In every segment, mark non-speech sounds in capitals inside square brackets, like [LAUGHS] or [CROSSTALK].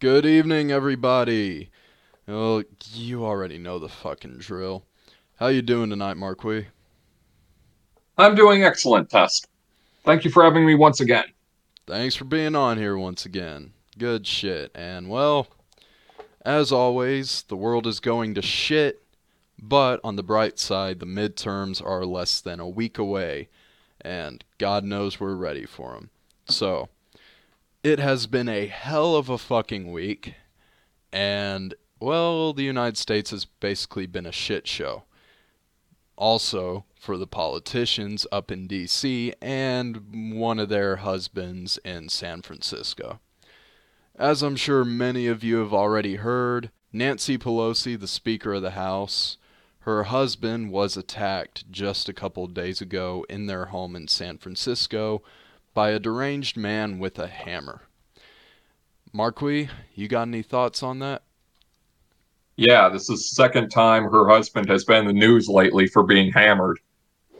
Good evening, everybody. Well, you already know the fucking drill. How you doing tonight, Marquis? I'm doing excellent, Tusk. Thank you for having me once again. Thanks for being on here once again. Good shit. And well, as always, the world is going to shit, but on the bright side, the midterms are less than a week away, and God knows we're ready for them. So, it has been a hell of a fucking week, and well, the United States has basically been a shit show. Also, for the politicians up in DC and one of their husbands in San Francisco. As I'm sure many of you have already heard, Nancy Pelosi, the Speaker of the House, her husband was attacked just a couple days ago in their home in San Francisco by a deranged man with a hammer. Marquis, you got any thoughts on that? Yeah, this is the second time her husband has been in the news lately for being hammered.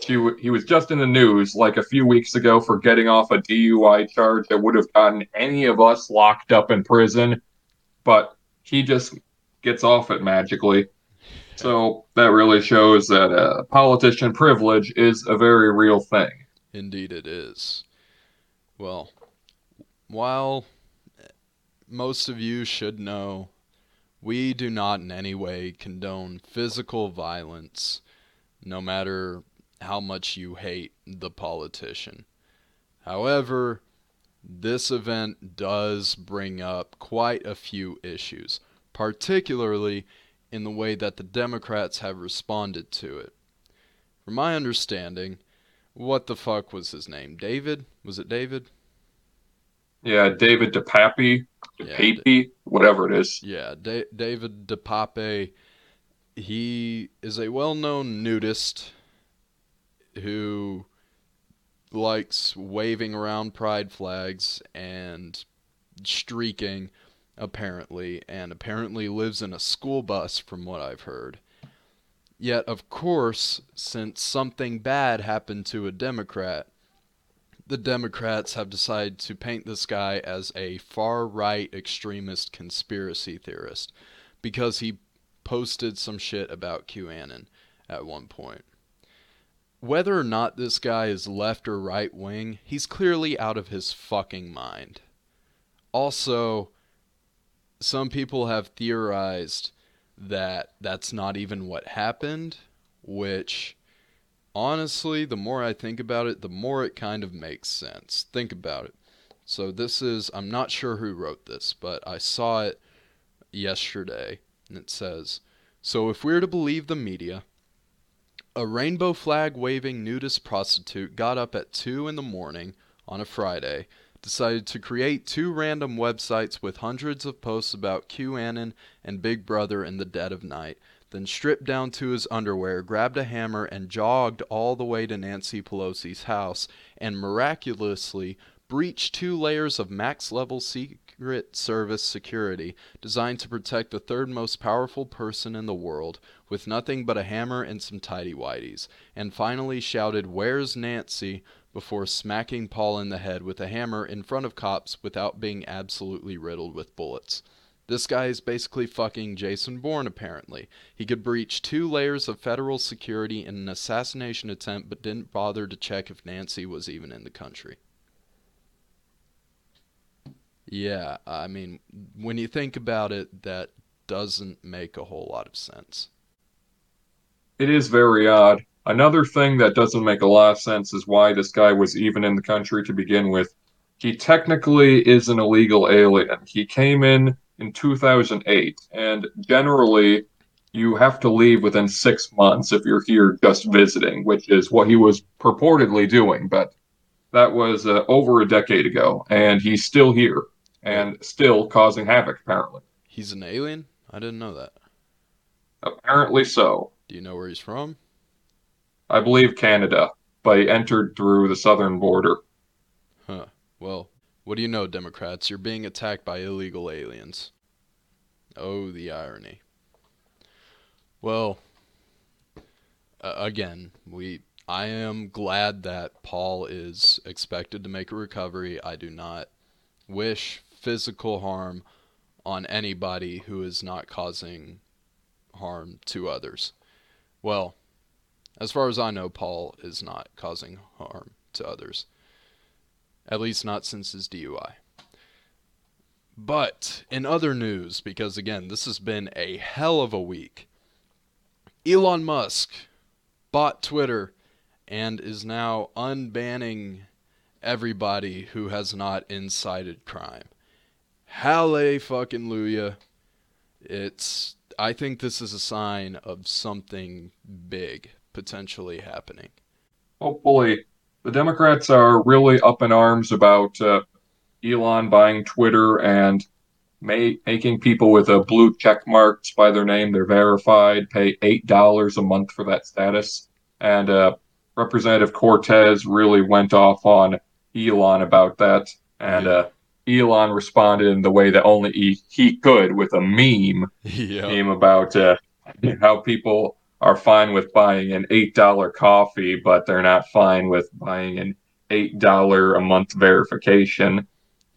She w- he was just in the news like a few weeks ago for getting off a DUI charge that would have gotten any of us locked up in prison, but he just gets off it magically. So that really shows that uh, politician privilege is a very real thing. Indeed, it is. Well, while most of you should know, we do not in any way condone physical violence, no matter how much you hate the politician. However, this event does bring up quite a few issues, particularly in the way that the Democrats have responded to it. From my understanding, what the fuck was his name? David? Was it David? Yeah, David DePape, Yeah, DePape, whatever it is. Yeah, da- David DePape. He is a well-known nudist who likes waving around pride flags and streaking apparently and apparently lives in a school bus from what I've heard. Yet of course, since something bad happened to a Democrat, the Democrats have decided to paint this guy as a far right extremist conspiracy theorist because he posted some shit about QAnon at one point. Whether or not this guy is left or right wing, he's clearly out of his fucking mind. Also, some people have theorized that that's not even what happened, which honestly, the more I think about it, the more it kind of makes sense. Think about it. So, this is, I'm not sure who wrote this, but I saw it yesterday, and it says So, if we're to believe the media, a rainbow flag waving nudist prostitute got up at 2 in the morning on a Friday, decided to create two random websites with hundreds of posts about QAnon and Big Brother in the dead of night, then stripped down to his underwear, grabbed a hammer, and jogged all the way to Nancy Pelosi's house, and miraculously breached two layers of max level Secret Service security designed to protect the third most powerful person in the world with nothing but a hammer and some tidy whities, and finally shouted, Where's Nancy? Before smacking Paul in the head with a hammer in front of cops without being absolutely riddled with bullets. This guy is basically fucking Jason Bourne, apparently. He could breach two layers of federal security in an assassination attempt, but didn't bother to check if Nancy was even in the country. Yeah, I mean, when you think about it, that doesn't make a whole lot of sense. It is very odd. Another thing that doesn't make a lot of sense is why this guy was even in the country to begin with. He technically is an illegal alien. He came in in 2008, and generally, you have to leave within six months if you're here just visiting, which is what he was purportedly doing. But that was uh, over a decade ago, and he's still here and still causing havoc, apparently. He's an alien? I didn't know that. Apparently so. Do you know where he's from? I believe Canada, but he entered through the southern border. Huh. Well, what do you know, Democrats? You're being attacked by illegal aliens. Oh, the irony. Well, uh, again, we I am glad that Paul is expected to make a recovery. I do not wish physical harm on anybody who is not causing harm to others. Well, as far as I know, Paul is not causing harm to others. At least not since his DUI. But in other news, because again, this has been a hell of a week, Elon Musk bought Twitter and is now unbanning everybody who has not incited crime. Halle fucking Luya. It's I think this is a sign of something big potentially happening. Hopefully, the Democrats are really up in arms about uh, Elon buying Twitter and making people with a blue check marks by their name, they're verified, pay eight dollars a month for that status. And uh, Representative Cortez really went off on Elon about that, and uh, Elon responded in the way that only he, he could with a meme, [LAUGHS] yeah. meme about uh, how people are fine with buying an eight dollar coffee, but they're not fine with buying an eight dollar a month verification.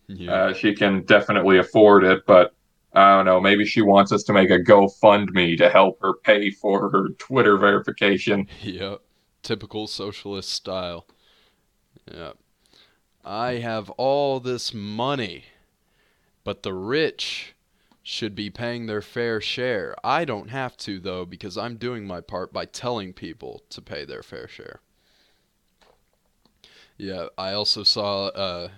Yeah. Uh, she can definitely afford it, but I don't know. Maybe she wants us to make a GoFundMe to help her pay for her Twitter verification. Yep, typical socialist style. Yep. I have all this money, but the rich should be paying their fair share. I don't have to, though, because I'm doing my part by telling people to pay their fair share. Yeah, I also saw uh,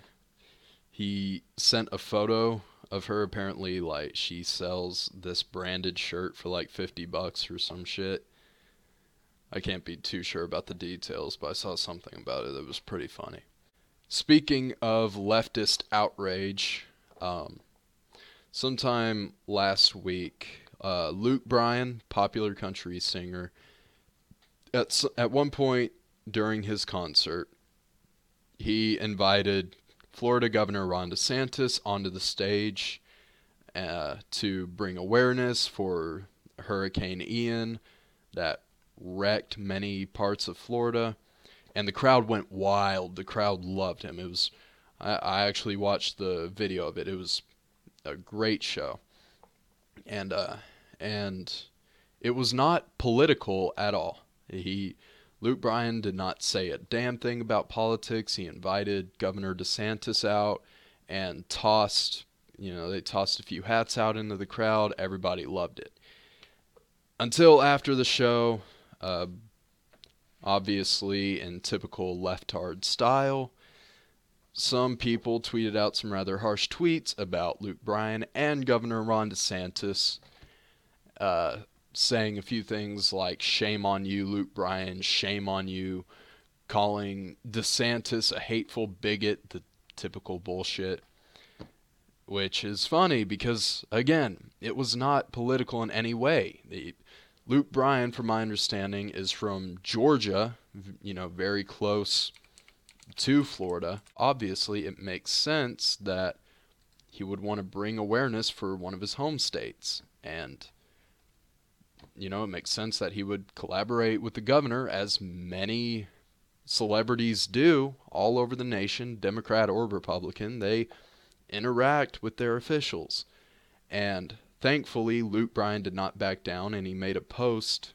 he sent a photo of her. Apparently, like, she sells this branded shirt for like 50 bucks or some shit. I can't be too sure about the details, but I saw something about it that was pretty funny. Speaking of leftist outrage, um, sometime last week, uh, Luke Bryan, popular country singer, at at one point during his concert, he invited Florida Governor Ron DeSantis onto the stage uh, to bring awareness for Hurricane Ian that wrecked many parts of Florida and the crowd went wild. The crowd loved him. It was I, I actually watched the video of it. It was a great show, and uh, and it was not political at all. He Luke Bryan did not say a damn thing about politics. He invited Governor DeSantis out and tossed, you know, they tossed a few hats out into the crowd. Everybody loved it. Until after the show, uh, obviously in typical leftard style. Some people tweeted out some rather harsh tweets about Luke Bryan and Governor Ron DeSantis, uh, saying a few things like, shame on you, Luke Bryan, shame on you, calling DeSantis a hateful bigot, the typical bullshit. Which is funny because, again, it was not political in any way. The, Luke Bryan, from my understanding, is from Georgia, you know, very close to Florida. Obviously, it makes sense that he would want to bring awareness for one of his home states. And, you know, it makes sense that he would collaborate with the governor, as many celebrities do all over the nation, Democrat or Republican. They interact with their officials. And Thankfully, Luke Bryan did not back down and he made a post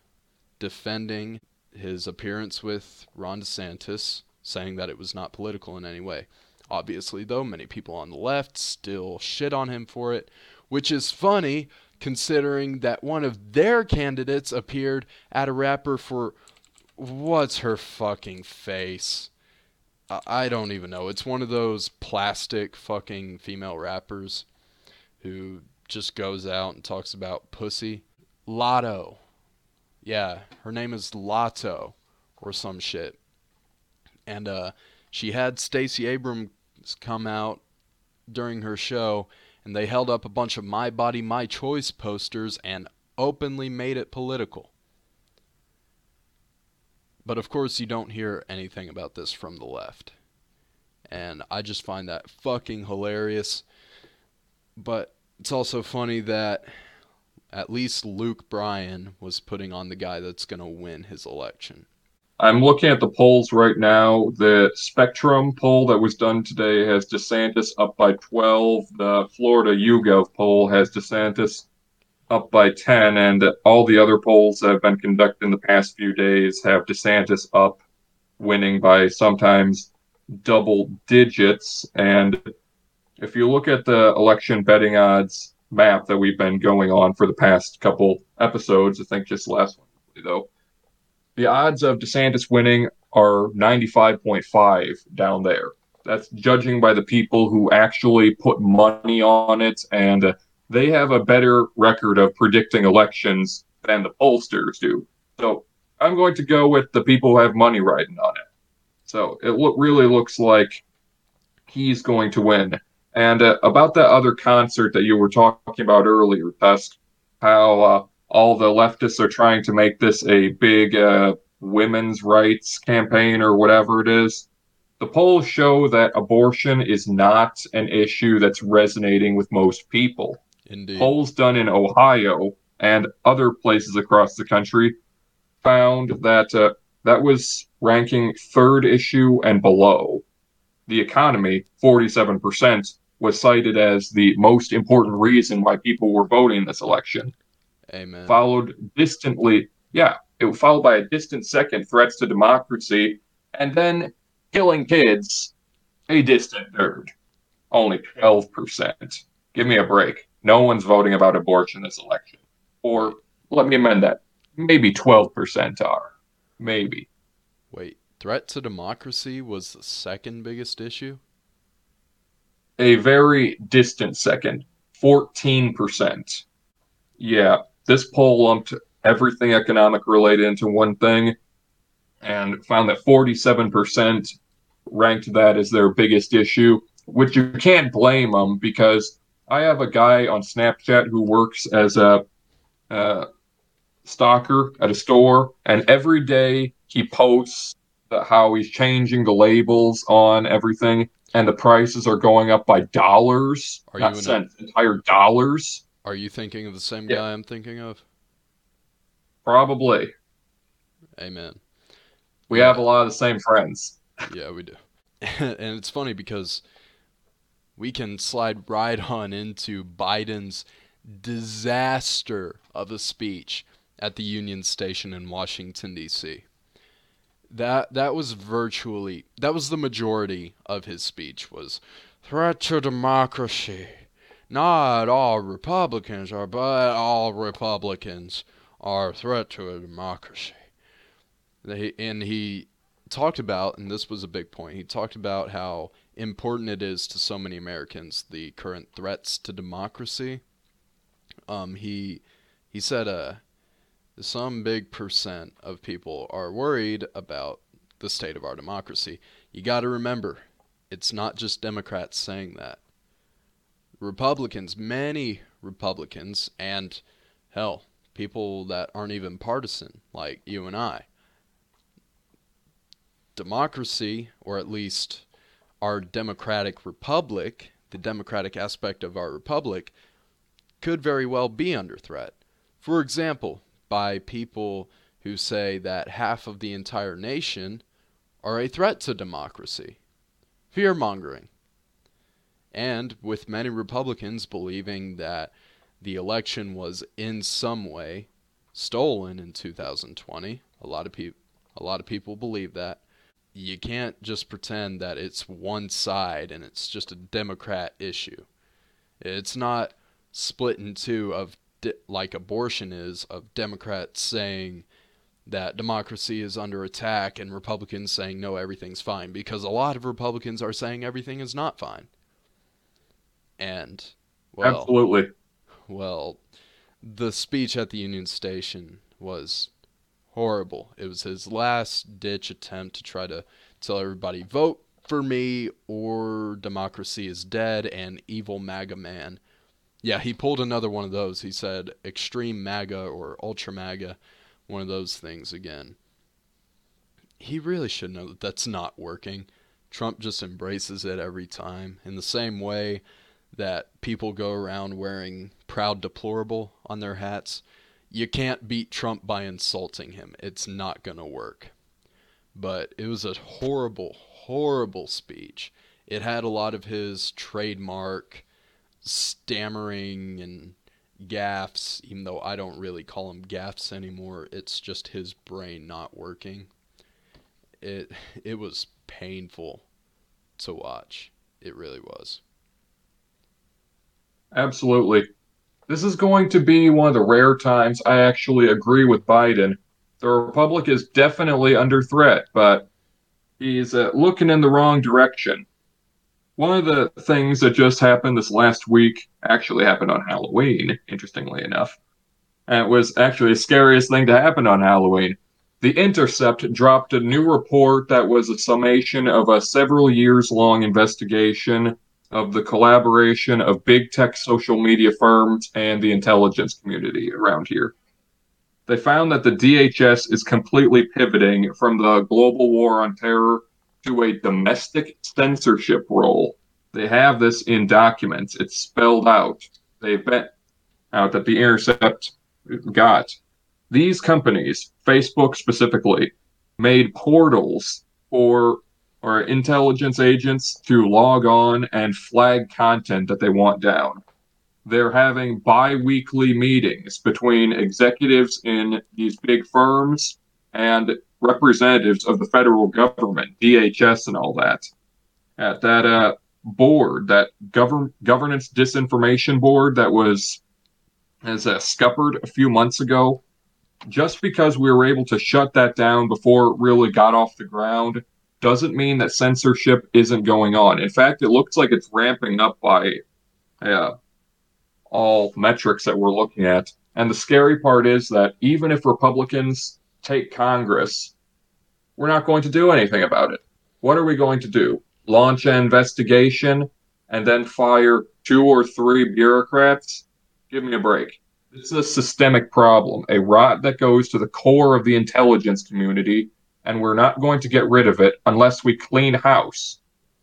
defending his appearance with Ron DeSantis, saying that it was not political in any way. Obviously, though, many people on the left still shit on him for it, which is funny considering that one of their candidates appeared at a rapper for what's her fucking face? I don't even know. It's one of those plastic fucking female rappers who just goes out and talks about pussy. Latto. Yeah, her name is Latto or some shit. And uh, she had Stacey Abrams come out during her show and they held up a bunch of My Body, My Choice posters and openly made it political. But of course, you don't hear anything about this from the left. And I just find that fucking hilarious. But it's also funny that at least Luke Bryan was putting on the guy that's going to win his election. I'm looking at the polls right now. The Spectrum poll that was done today has DeSantis up by 12. The Florida YouGov poll has DeSantis up by 10. And all the other polls that have been conducted in the past few days have DeSantis up, winning by sometimes double digits. And if you look at the election betting odds map that we've been going on for the past couple episodes, I think just last one, though, the odds of DeSantis winning are 95.5 down there. That's judging by the people who actually put money on it, and they have a better record of predicting elections than the pollsters do. So I'm going to go with the people who have money riding on it. So it lo- really looks like he's going to win. And uh, about that other concert that you were talking about earlier, Tusk, how uh, all the leftists are trying to make this a big uh, women's rights campaign or whatever it is. The polls show that abortion is not an issue that's resonating with most people. Indeed. Polls done in Ohio and other places across the country found that uh, that was ranking third issue and below. The economy, 47%, was cited as the most important reason why people were voting this election. Amen. Followed distantly, yeah, it was followed by a distant second, threats to democracy, and then killing kids, a distant third. Only 12%. Give me a break. No one's voting about abortion this election. Or let me amend that. Maybe 12% are. Maybe. Wait, threat to democracy was the second biggest issue? A very distant second. 14%. Yeah, this poll lumped everything economic related into one thing and found that 47% ranked that as their biggest issue, which you can't blame them because I have a guy on Snapchat who works as a uh, stalker at a store, and every day he posts how he's changing the labels on everything, and the prices are going up by dollars, Are not you in a- entire dollars. Are you thinking of the same Yeah. guy I'm thinking of? Probably. Amen. We Yeah. have a lot of the same friends. Yeah, we do. [LAUGHS] and it's funny because we can slide right on into Biden's disaster of a speech at the Union Station in Washington D.C. That that was virtually that was the majority of his speech was threat to democracy. Not all Republicans are, but all Republicans are a threat to a democracy. They, and he talked about, and this was a big point, he talked about how important it is to so many Americans the current threats to democracy. Um, he he said uh, some big percent of people are worried about the state of our democracy. You got to remember, it's not just Democrats saying that. Republicans, many Republicans, and hell, people that aren't even partisan, like you and I, democracy, or at least our democratic republic, the democratic aspect of our republic, could very well be under threat. For example, by people who say that half of the entire nation are a threat to democracy. Fear mongering. And with many Republicans believing that the election was in some way stolen in 2020, a lot of people a lot of people believe that you can't just pretend that it's one side and it's just a Democrat issue. It's not split in two of de- like abortion is of Democrats saying that democracy is under attack and Republicans saying no everything's fine because a lot of Republicans are saying everything is not fine. And well, Absolutely. well, the speech at the Union Station was horrible. It was his last ditch attempt to try to tell everybody vote for me or democracy is dead and evil MAGA man. Yeah, he pulled another one of those. He said extreme MAGA or ultra MAGA, one of those things again. He really should know that that's not working. Trump just embraces it every time in the same way that people go around wearing proud deplorable on their hats. You can't beat Trump by insulting him. It's not going to work. but it was a horrible, horrible speech. It had a lot of his trademark stammering and gaffs, even though I don't really call them gaffs anymore. It's just his brain not working. It it was painful to watch. It really was. Absolutely. This is going to be one of the rare times I actually agree with Biden. The Republic is definitely under threat, but he's uh, looking in the wrong direction. One of the things that just happened this last week actually happened on Halloween, interestingly enough. And it was actually the scariest thing to happen on Halloween. The Intercept dropped a new report that was a summation of a several years long investigation of the collaboration of big tech social media firms and the intelligence community around here. They found that the DHS is completely pivoting from the global war on terror to a domestic censorship role. They have this in documents. It's spelled out. They bet out that the Intercept got. These companies, Facebook specifically, made portals for or intelligence agents to log on and flag content that they want down. They're having bi weekly meetings between executives in these big firms and representatives of the federal government, DHS, and all that. At that uh, board, that govern governance disinformation board that was as uh, scuppered a few months ago, just because we were able to shut that down before it really got off the ground doesn't mean that censorship isn't going on. In fact, it looks like it's ramping up by uh, all metrics that we're looking at. And the scary part is that even if Republicans take Congress, we're not going to do anything about it. What are we going to do? Launch an investigation and then fire two or three bureaucrats? Give me a break. This is a systemic problem, a rot that goes to the core of the intelligence community, and we're not going to get rid of it unless we clean house.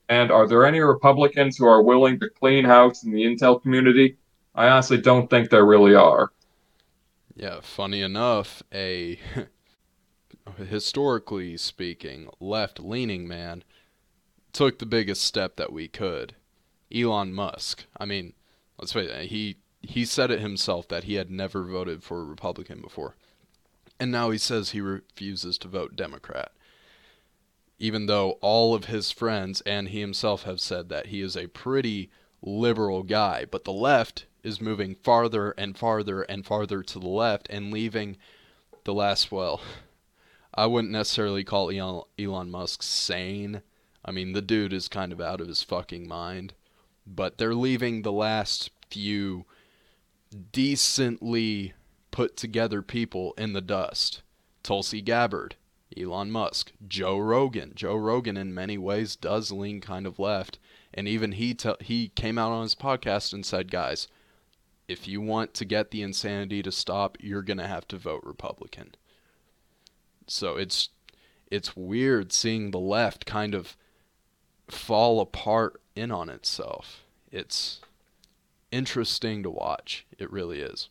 And are there any Republicans who are willing to clean house in the intel community? I honestly don't think there really are. Yeah, funny enough, a [LAUGHS] historically speaking, left leaning man took the biggest step that we could. Elon Musk. I mean, let's face it, he he said it himself that he had never voted for a Republican before. And now he says he refuses to vote Democrat. Even though all of his friends and he himself have said that he is a pretty liberal guy, but the left is moving farther and farther and farther to the left and leaving the last well I wouldn't necessarily call Elon, Elon Musk sane. I mean, the dude is kind of out of his fucking mind. But they're leaving the last few decently put together people in the dust. Tulsi Gabbard, Elon Musk, Joe Rogan. Joe Rogan, in many ways, does lean kind of left. And even he, he came out on his podcast and said, guys, if you want to get the insanity to stop, you're going to have to vote Republican. So it's it's weird seeing the left kind of fall apart in on itself. It's interesting to watch. It really is.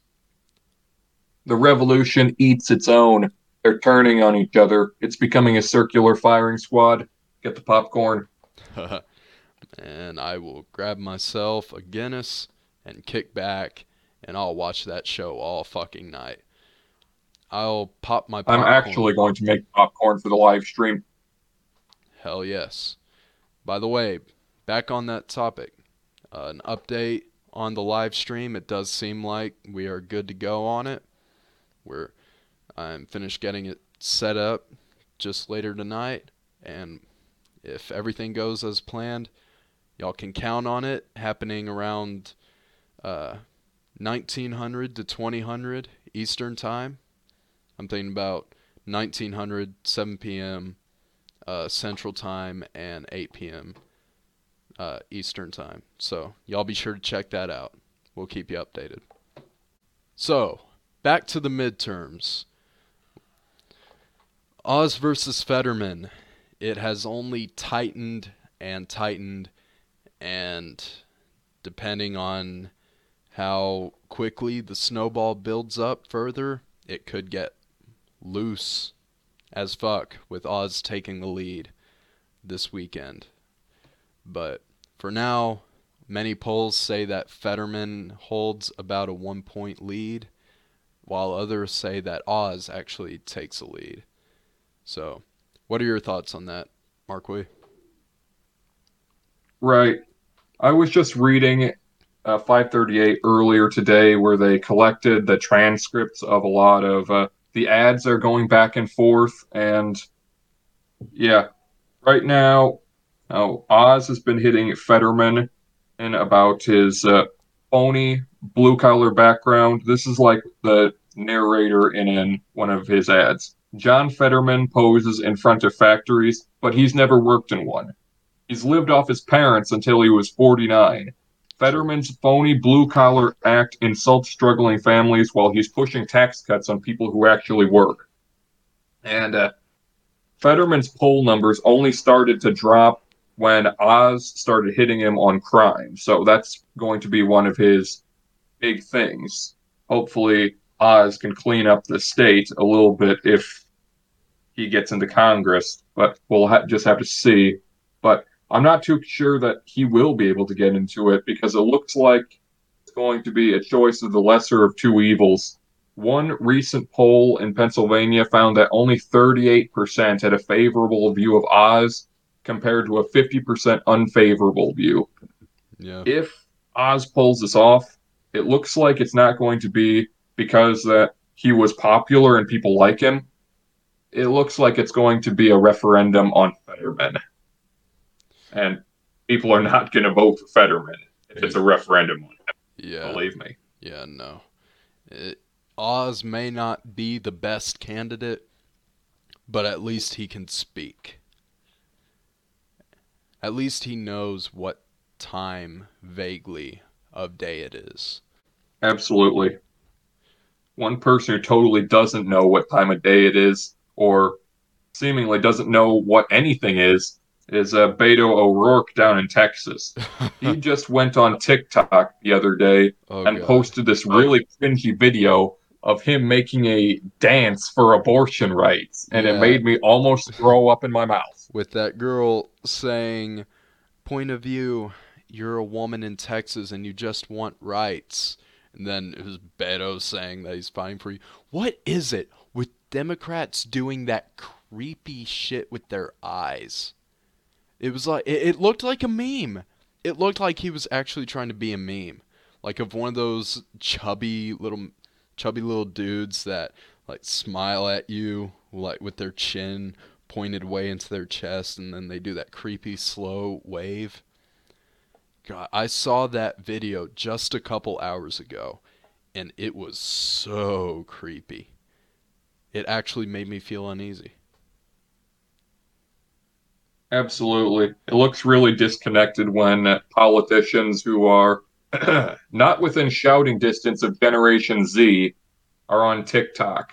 The revolution eats its own. They're turning on each other. It's becoming a circular firing squad. Get the popcorn. [LAUGHS] [LAUGHS] and I will grab myself a Guinness and kick back and I'll watch that show all fucking night. I'll pop my. Popcorn. I'm actually going to make popcorn for the live stream. Hell yes. By the way, back on that topic, uh, an update on the live stream. It does seem like we are good to go on it. We're I'm finished getting it set up just later tonight, and if everything goes as planned, y'all can count on it happening around uh, 1900 to 2000 Eastern time. I'm thinking about 1900, 7 p.m. Uh, Central Time, and 8 p.m. Uh, Eastern Time. So y'all be sure to check that out. We'll keep you updated. So back to the midterms. Oz versus Fetterman. It has only tightened and tightened, and depending on how quickly the snowball builds up further, it could get loose as fuck with Oz taking the lead this weekend. But for now, many polls say that Fetterman holds about a one point lead, while others say that Oz actually takes a lead. So, what are your thoughts on that, Marquis? Right. I was just reading uh, 538 earlier today where they collected the transcripts of a lot of uh, the ads are going back and forth. And yeah, right now, oh, Oz has been hitting Fetterman and about his uh, phony blue collar background. This is like the narrator in, one of his ads. John Fetterman poses in front of factories, but he's never worked in one. He's lived off his parents until he was 49. Fetterman's phony blue collar act insults struggling families while he's pushing tax cuts on people who actually work. And uh, Fetterman's poll numbers only started to drop when Oz started hitting him on crime. So that's going to be one of his big things. Hopefully, Oz can clean up the state a little bit if he gets into Congress, but we'll ha- just have to see. But I'm not too sure that he will be able to get into it because it looks like it's going to be a choice of the lesser of two evils. One recent poll in Pennsylvania found that only 38% had a favorable view of Oz compared to a 50% unfavorable view. Yeah. If Oz pulls this off, it looks like it's not going to be because that he was popular and people like him. It looks like it's going to be a referendum on Fetterman and people are not going to vote for Fetterman if it's a referendum on him. Yeah. Believe me. Yeah, no. It, Oz may not be the best candidate, but at least he can speak. At least he knows what time vaguely of day it is. Absolutely. One person who totally doesn't know what time of day it is, or seemingly doesn't know what anything is, is uh, Beto O'Rourke down in Texas. [LAUGHS] he just went on TikTok the other day Oh, and God. posted this really cringy video of him making a dance for abortion rights, and Yeah. it made me almost throw up in my mouth. with that girl saying, "Point of view, you're a woman in Texas and you just want rights." And then it was Beto saying that he's fighting for you. What is it with Democrats doing that creepy shit with their eyes? It was like it, it looked like a meme. It looked like he was actually trying to be a meme, like of one of those chubby little, chubby little dudes that like smile at you like with their chin pointed way into their chest, and then they do that creepy slow wave. God, I saw that video just a couple hours ago, and it was so creepy. It actually made me feel uneasy. Absolutely. It looks really disconnected when politicians who are [CLEARS THROAT] not within shouting distance of Generation Z are on TikTok.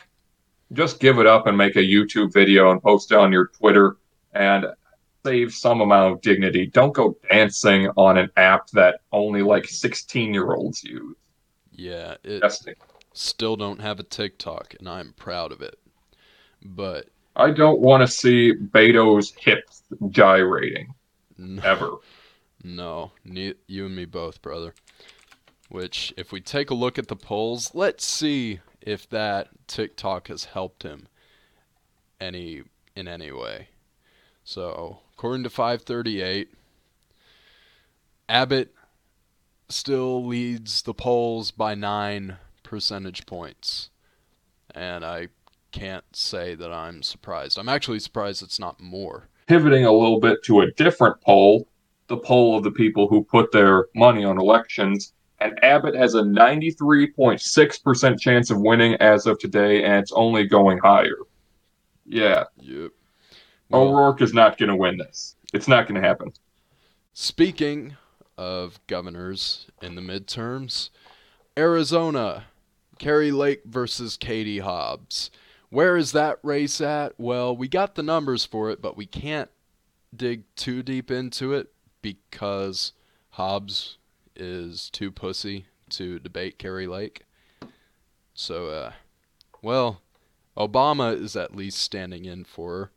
Just give it up and make a YouTube video and post it on your Twitter and save some amount of dignity. Don't go dancing on an app that only like 16 year olds use. Yeah, it still don't have a TikTok, and I'm proud of it. But I don't want to see Beto's hips gyrating no, ever. no, ne- you and me both, brother. Which, if we take a look at the polls, let's see if that TikTok has helped him any in any way. So, according to 538, Abbott still leads the polls by nine percentage points. And I can't say that I'm surprised. I'm actually surprised it's not more. pivoting a little bit to a different poll, the poll of the people who put their money on elections, and Abbott has a 93.6% chance of winning as of today, and it's only going higher. Yeah, Yep. Well, O'Rourke is not going to win this. It's not going to happen. Speaking of governors in the midterms, Arizona, Kari Lake versus Katie Hobbs. Where is that race at? Well, we got the numbers for it, but we can't dig too deep into it because Hobbs is too pussy to debate Kari Lake. So, uh, well, Obama is at least standing in for her.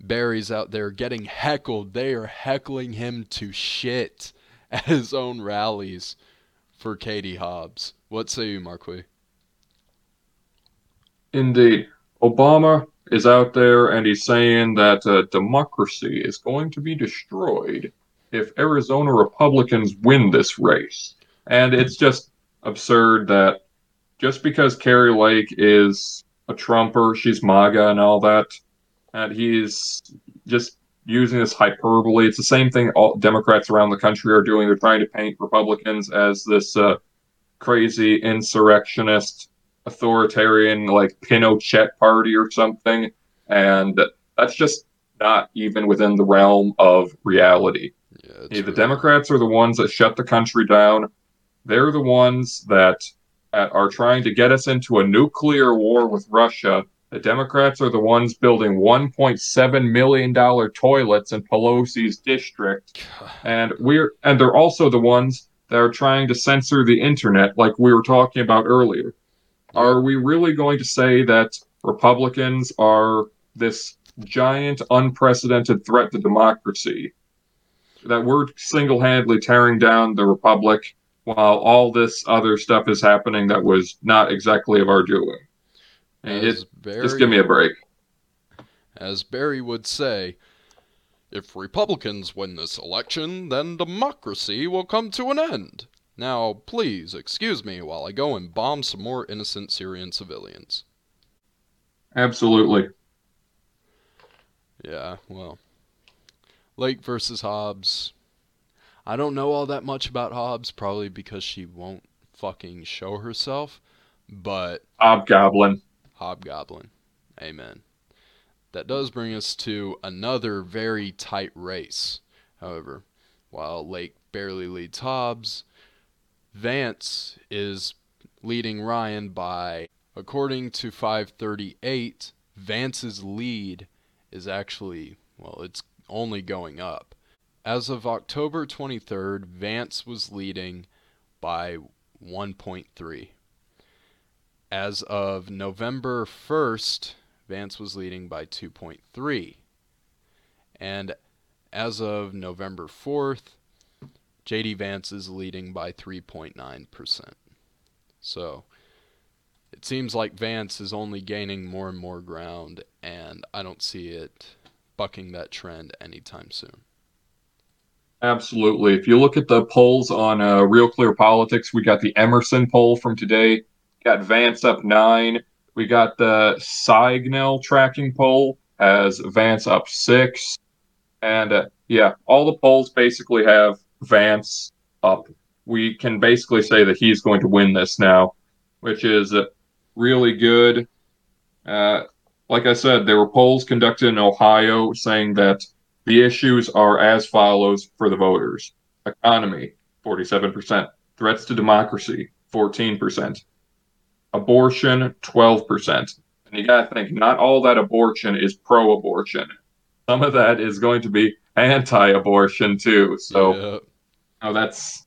Barry's out there getting heckled. They are heckling him to shit [LAUGHS] at his own rallies for Katie Hobbs. What say you, Marquis? Indeed. Obama is out there and he's saying that uh, democracy is going to be destroyed if Arizona Republicans win this race. And it's just absurd that just because Kari Lake is a Trumper, she's MAGA and all that, and he's just using this hyperbole. It's the same thing all Democrats around the country are doing. They're trying to paint Republicans as this uh, crazy insurrectionist authoritarian like Pinochet party or something, and that's just not even within the realm of reality. Yeah, the Democrats are the ones that shut the country down. They're the ones that are trying to get us into a nuclear war with Russia. The Democrats are the ones building $1.7 million toilets in Pelosi's district. And we're and they're also the ones that are trying to censor the internet like we were talking about earlier. Are we really going to say that Republicans are this giant, unprecedented threat to democracy? That we're single handedly tearing down the Republic while all this other stuff is happening that was not exactly of our doing? It, Barry, just give me a break. As Barry would say, if Republicans win this election, then democracy will come to an end. Now, please excuse me while I go and bomb some more innocent Syrian civilians. Absolutely. Yeah, well. Lake versus Hobbs. I don't know all that much about Hobbs, probably because she won't fucking show herself, but. Hobgoblin. Hobgoblin. Amen. That does bring us to another very tight race. However, while Lake barely leads Hobbs, Vance is leading Ryan by, according to 538, Vance's lead is actually, well, it's only going up. As of October 23rd, Vance was leading by 1.3. As of November 1st, Vance was leading by 2.3. And as of November 4th, JD Vance is leading by 3.9%. So it seems like Vance is only gaining more and more ground, and I don't see it bucking that trend anytime soon. Absolutely. If you look at the polls on uh, Real Clear Politics, we got the Emerson poll from today. Got Vance up nine. We got the Signal tracking poll as Vance up six. And uh, yeah, all the polls basically have Vance up. We can basically say that he's going to win this now, which is really good. Uh, like I said, there were polls conducted in Ohio saying that the issues are as follows for the voters economy, 47%, threats to democracy, 14%, abortion, 12%. And you got to think, not all that abortion is pro abortion. Some of that is going to be anti abortion too. So. Yeah Oh, that's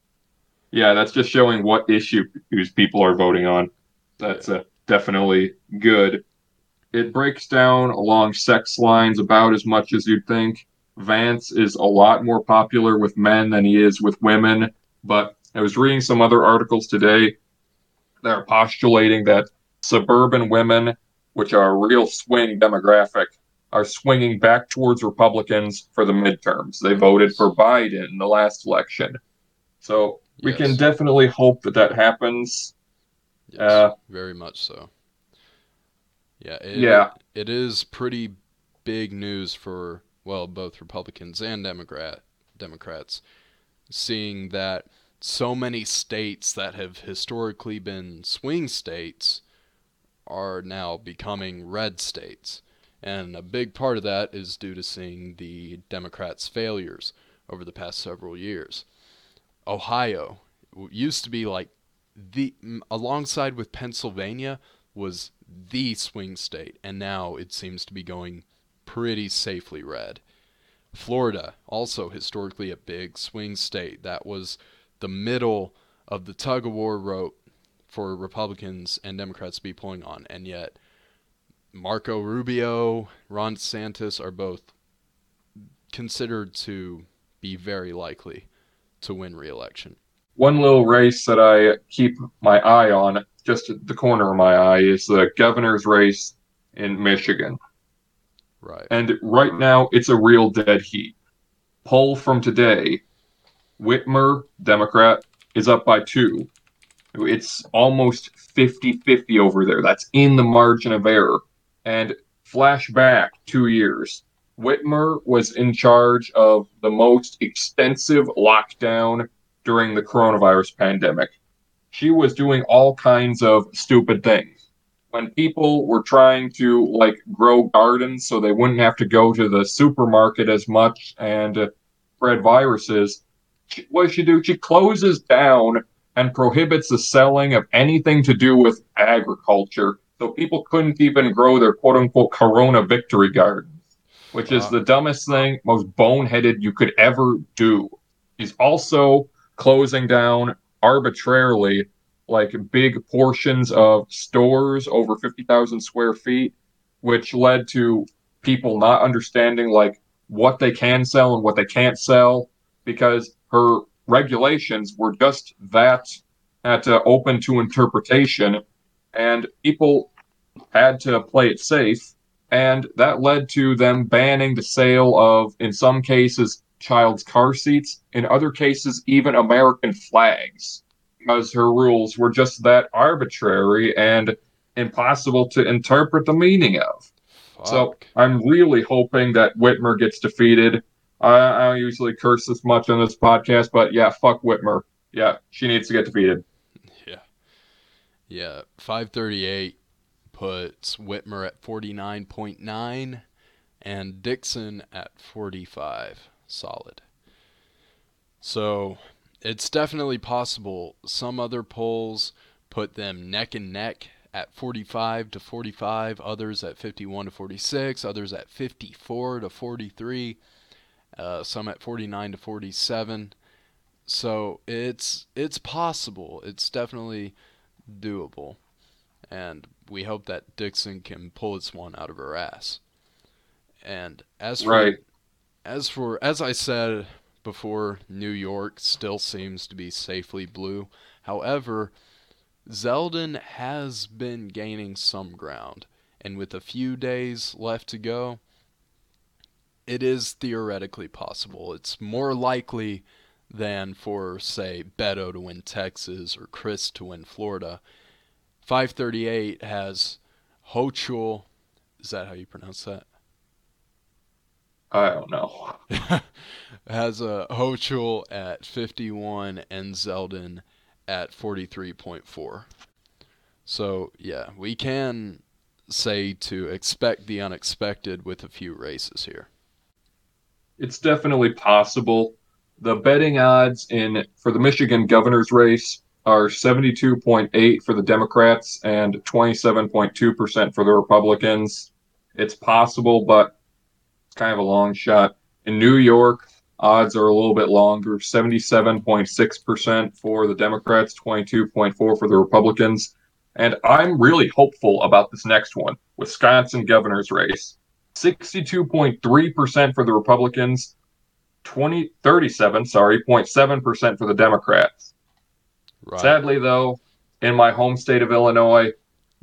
yeah, that's just showing what issues people are voting on. That's uh, definitely good. It breaks down along sex lines about as much as you'd think. Vance is a lot more popular with men than he is with women, but I was reading some other articles today that are postulating that suburban women, which are a real swing demographic, are swinging back towards Republicans for the midterms. They voted for Biden in the last election. So we yes. can definitely hope that that happens. Yes, uh, very much so. Yeah, it, yeah. It is pretty big news for well, both Republicans and Democrat Democrats, seeing that so many states that have historically been swing states are now becoming red states. And a big part of that is due to seeing the Democrats' failures over the past several years. Ohio used to be like the alongside with Pennsylvania was the swing state and now it seems to be going pretty safely red. Florida also historically a big swing state that was the middle of the tug of war rope for Republicans and Democrats to be pulling on and yet Marco Rubio, Ron DeSantis are both considered to be very likely to win re-election. One little race that I keep my eye on, just at the corner of my eye, is the governor's race in Michigan. Right. And right now, it's a real dead heat. Poll from today Whitmer, Democrat, is up by two. It's almost 50 50 over there. That's in the margin of error. And flashback two years. Whitmer was in charge of the most extensive lockdown during the coronavirus pandemic. She was doing all kinds of stupid things. When people were trying to like grow gardens so they wouldn't have to go to the supermarket as much and uh, spread viruses, she, what does she do? She closes down and prohibits the selling of anything to do with agriculture. So people couldn't even grow their quote unquote corona victory gardens, which is the dumbest thing, most boneheaded you could ever do. He's also closing down arbitrarily like big portions of stores over 50,000 square feet, which led to people not understanding like what they can sell and what they can't sell because her regulations were just that at uh, open to interpretation and people had to play it safe and that led to them banning the sale of in some cases child's car seats in other cases even american flags because her rules were just that arbitrary and impossible to interpret the meaning of Fuck. so i'm really hoping that whitmer gets defeated I, I don't usually curse this much on this podcast, but yeah, fuck Whitmer. Yeah, she needs to get defeated. Yeah. Yeah. 538 puts Whitmer at 49.9 and Dixon at 45. Solid. So it's definitely possible. Some other polls put them neck and neck at 45 to 45, others at 51 to 46, others at 54 to 43, uh, some at 49 to 47. So it's it's possible. It's definitely doable, and we hope that Dixon can pull this one out of her ass. And as for Right. As for as I said before, New York still seems to be safely blue. However, Zeldin has been gaining some ground, and with a few days left to go, it is theoretically possible. It's more likely than for, say, Beto to win Texas or Crist to win Florida. 538 has Hochul. Is that how you pronounce that? I don't know. [LAUGHS] has a Hochul at 51 and Zeldin at 43.4. So, yeah, we can say to expect the unexpected with a few races here. It's definitely possible. The betting odds in for the Michigan governor's race are 72.8 for the Democrats and 27.2% for the Republicans. It's possible, but kind of a long shot. In New York, odds are a little bit longer 77.6% for the Democrats, 22.4 for the Republicans. And I'm really hopeful about this next one Wisconsin governor's race. 62.3% for the Republicans, 20, 37, sorry, 0.7% for the Democrats. Right. Sadly, though, in my home state of Illinois,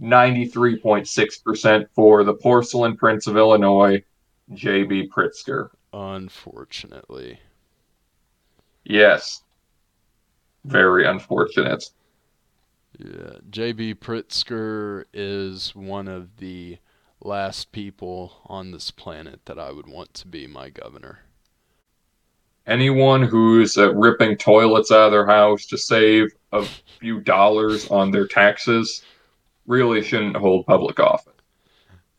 93.6% for the porcelain prince of Illinois, J.B. Pritzker. Unfortunately. Yes. Very unfortunate. Yeah, JB Pritzker is one of the last people on this planet that I would want to be my governor. Anyone who's uh, ripping toilets out of their house to save a few dollars on their taxes really shouldn't hold public office.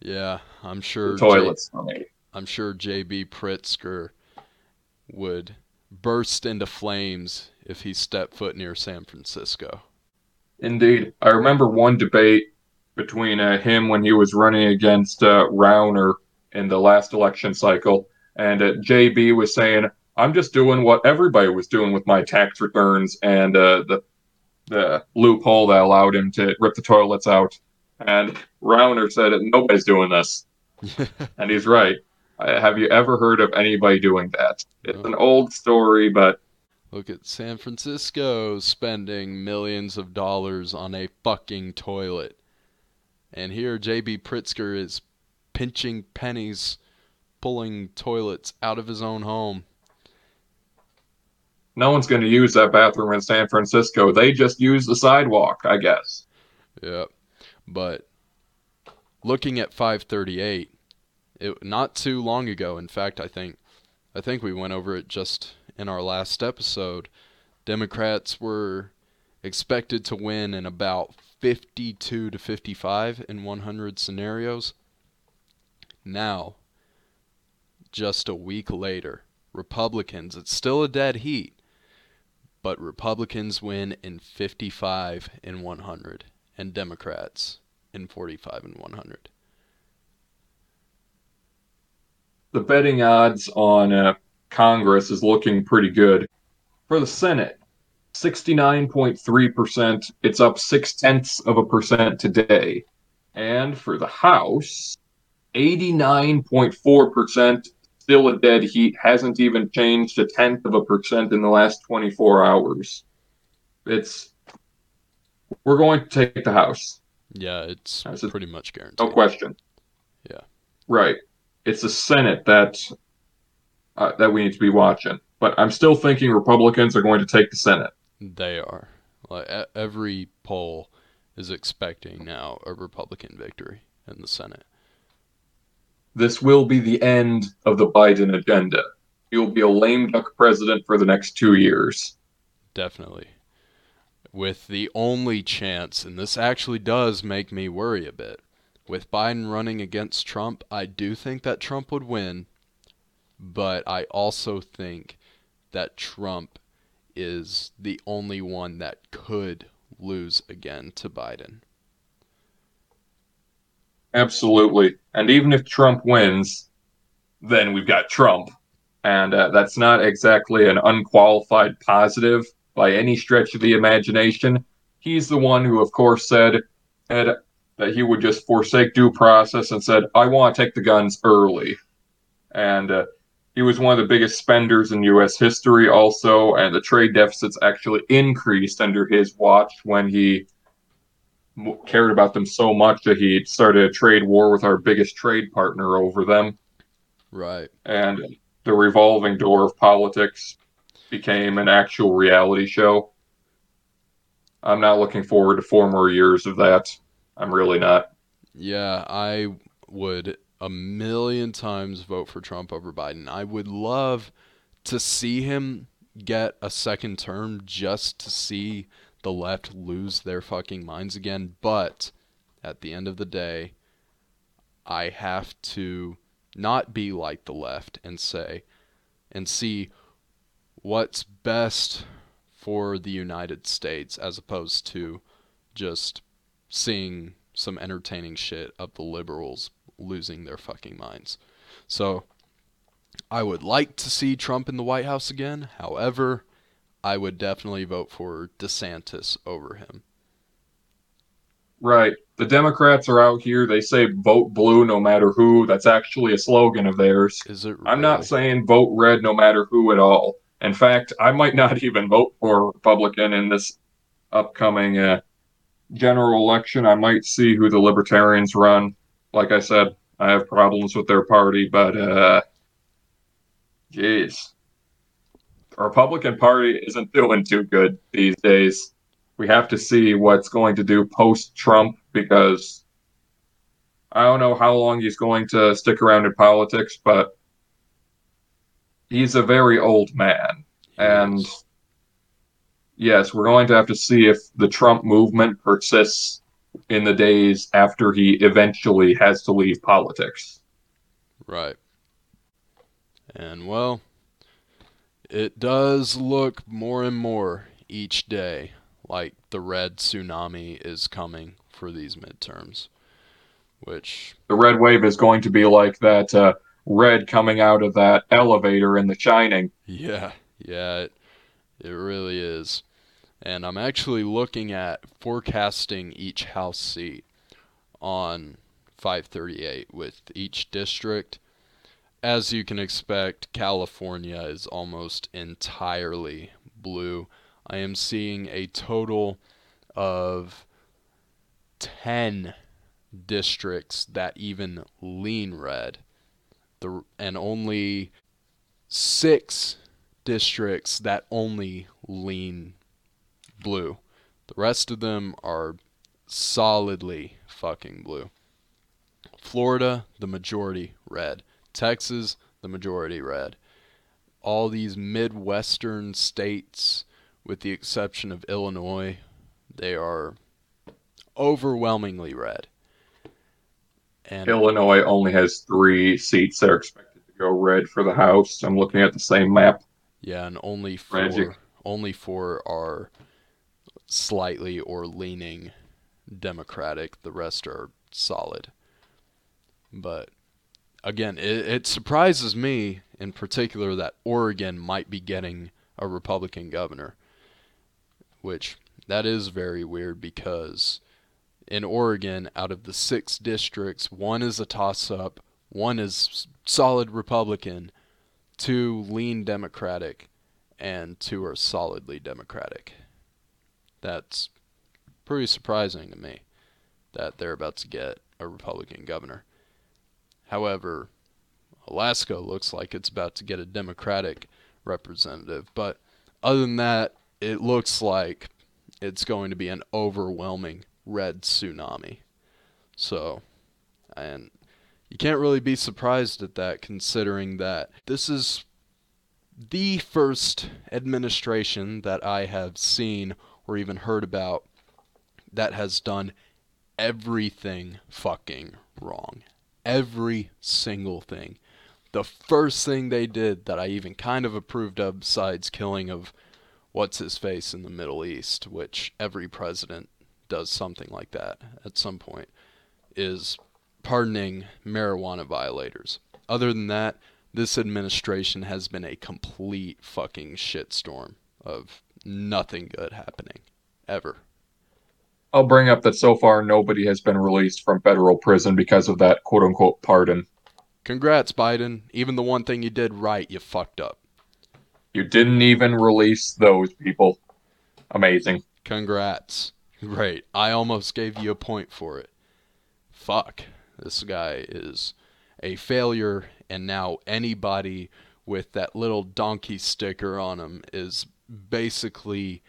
Yeah, I'm sure J- Toilets me. I'm sure JB Pritzker would burst into flames if he stepped foot near San Francisco. Indeed. I remember one debate between uh, him when he was running against uh, Rauner in the last election cycle, and uh, JB was saying, "I'm just doing what everybody was doing with my tax returns and uh, the the loophole that allowed him to rip the toilets out." And Rauner said, nobody's doing this. [LAUGHS] and he's right. Uh, have you ever heard of anybody doing that? It's an oh. old story, but. Look at San Francisco spending millions of dollars on a fucking toilet. And here J.B. Pritzker is pinching pennies, pulling toilets out of his own home. No one's going to use that bathroom in San Francisco. They just use the sidewalk, I guess. Yeah. But looking at 538, it not too long ago, in fact, I think I think we went over it just in our last episode. Democrats were expected to win in about 52 to 55 in 100 scenarios. Now, just a week later, Republicans, it's still a dead heat, but Republicans win in 55 in 100 and Democrats in 45 and 100. The betting odds on uh, Congress is looking pretty good. For the Senate, 69.3%. It's up six tenths of a percent today. And for the House, 89.4%. Still a dead heat. Hasn't even changed a tenth of a percent in the last 24 hours. It's we're going to take the house. Yeah, it's pretty much guaranteed. No question. Yeah. Right. It's the Senate that uh, that we need to be watching. But I'm still thinking Republicans are going to take the Senate. They are. Like every poll is expecting now a Republican victory in the Senate. This will be the end of the Biden agenda. He will be a lame duck president for the next two years. Definitely with the only chance, and this actually does make me worry a bit. With Biden running against Trump, I do think that Trump would win, but I also think that Trump is the only one that could lose again to Biden. Absolutely. And even if Trump wins, then we've got Trump. And uh, that's not exactly an unqualified positive by any stretch of the imagination. He's the one who, of course, said that he would just forsake due process and said, I want to take the guns early. And uh, he was one of the biggest spenders in U.S. history, also, and the trade deficits actually increased under his watch when he cared about them so much that he started a trade war with our biggest trade partner over them. Right. And the revolving door of politics became an actual reality show. I'm not looking forward to four more years of that. I'm really not. Yeah, I would a million times vote for Trump over Biden. I would love to see him get a second term just to see the left lose their fucking minds again. But at the end of the day, I have to not be like the left and say and see what's best for the United States as opposed to just seeing some entertaining shit of the liberals losing their fucking minds. So I would like to see Trump in the White House again. However, I would definitely vote for DeSantis over him. Right. The Democrats are out here. They say vote blue no matter who. That's actually a slogan of theirs. Is it? Really? I'm not saying vote red no matter who at all. In fact, I might not [LAUGHS] even vote for a Republican in this upcoming uh, general election. I might see who the Libertarians run. Like I said, I have problems with their party, but uh, jeez, the Republican Party isn't doing too good these days. We have to see what's going to do post Trump because I don't know how long he's going to stick around in politics, but he's a very old man. And yes, we're going to have to see if the Trump movement persists in the days after he eventually has to leave politics. Right. And well, it does look more and more each day like the red tsunami is coming for these midterms. Which. The red wave is going to be like that uh, red coming out of that elevator in The Shining. Yeah, yeah, it, it really is. And I'm actually looking at forecasting each House seat. on 538 with each district. As you can expect, California is almost entirely blue. I am seeing a total of 10 districts that even lean red. The, and only 6 districts that only lean blue. The rest of them are solidly fucking blue. Florida, the majority red. Texas, the majority red. All these Midwestern states, with the exception of Illinois, they are overwhelmingly red. And Illinois only has three seats that are expected to go red for the House. I'm looking at the same map. Yeah, and only four Magic. only four are slightly or leaning Democratic. The rest are solid. But again, it, it surprises me in particular that Oregon might be getting a Republican governor, which that is very weird because in Oregon, out of the six districts, one is a toss up, one is solid Republican, two lean Democratic, and two are solidly Democratic. That's pretty surprising to me that they're about to get a Republican governor. However, Alaska looks like it's about to get a Democratic representative. But other than that, it looks like it's going to be an overwhelming red tsunami. So, and you can't really be surprised at that considering that this is the first administration that I have seen or even heard about that has done everything fucking wrong. Every single thing. The first thing they did that I even kind of approved of, besides killing of what's his face in the Middle East, which every president does something like that at some point, is pardoning marijuana violators. Other than that, this administration has been a complete fucking shitstorm of nothing good happening ever. I'll bring up that so far nobody has been released from federal prison because of that quote unquote pardon. Congrats, Biden. Even the one thing you did right, you fucked up. You didn't even release those people. Amazing. Congrats. Great. I almost gave you a point for it. Fuck. This guy is a failure, and now anybody with that little donkey sticker on him is basically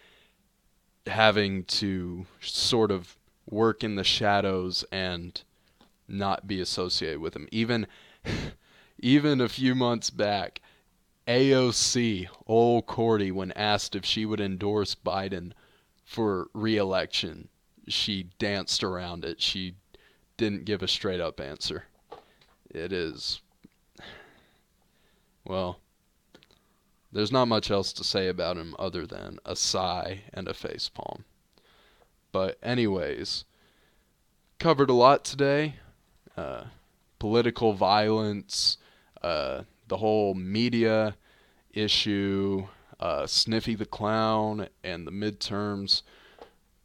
having to sort of work in the shadows and not be associated with him. Even [LAUGHS] even a few months back, AOC, old Cordy, when asked if she would endorse Biden for re-election, she danced around it. She didn't give a straight up answer. It is well, there's not much else to say about him other than a sigh and a face palm. But, anyways, covered a lot today. Uh, political violence, uh, the whole media issue, uh, Sniffy the Clown, and the midterms.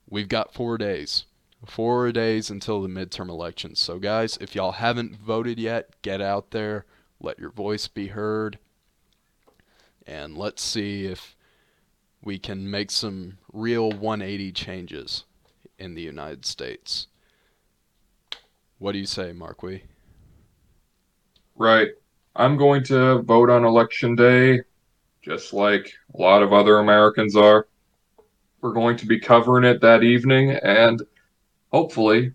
We've got four days. Four days until the midterm elections. So, guys, if y'all haven't voted yet, get out there, let your voice be heard and let's see if we can make some real 180 changes in the United States. What do you say, Marquis? Right. I'm going to vote on election day, just like a lot of other Americans are. We're going to be covering it that evening, and hopefully,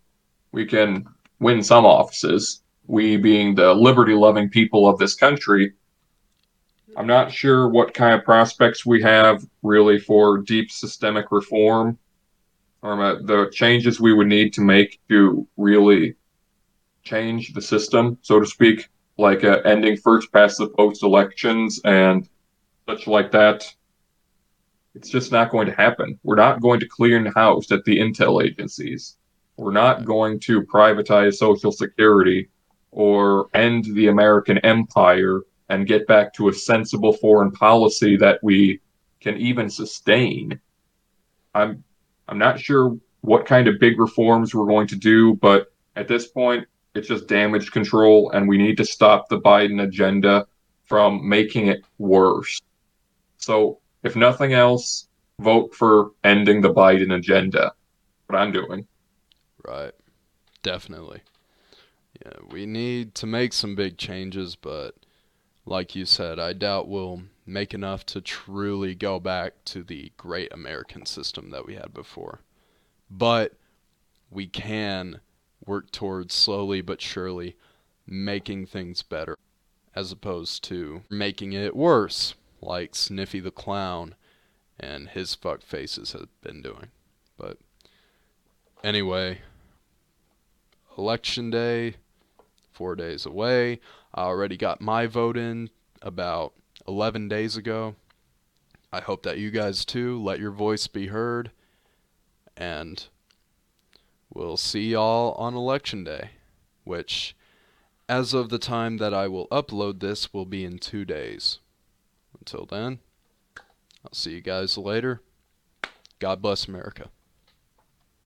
we can win some offices. We, being the liberty loving people of this country, I'm not sure what kind of prospects we have really for deep systemic reform or uh, the changes we would need to make to really change the system, so to speak, like uh, ending first past the post elections and such like that. It's just not going to happen. We're not going to clean house at the intel agencies. We're not going to privatize Social Security or end the American empire and get back to a sensible foreign policy that we can even sustain. I'm I'm not sure what kind of big reforms we're going to do, but At this point, it's just damage control, and we need to stop the Biden agenda from making it worse. So, if nothing else, vote for ending the Biden agenda. What I'm doing. Right. Definitely. Yeah, we need to make some big changes, but like you said, I doubt we'll make enough to truly go back to the great American system that we had before. But we can work towards slowly but surely making things better as opposed to making it worse, like Sniffy the Clown and his fuck faces have been doing. But anyway, election day, four days away. I already got my vote in about 11 days ago. I hope that you guys too let your voice be heard. And we'll see y'all on election day, which, as of the time that I will upload this, will be in two days. Until then, I'll see you guys later. God bless America.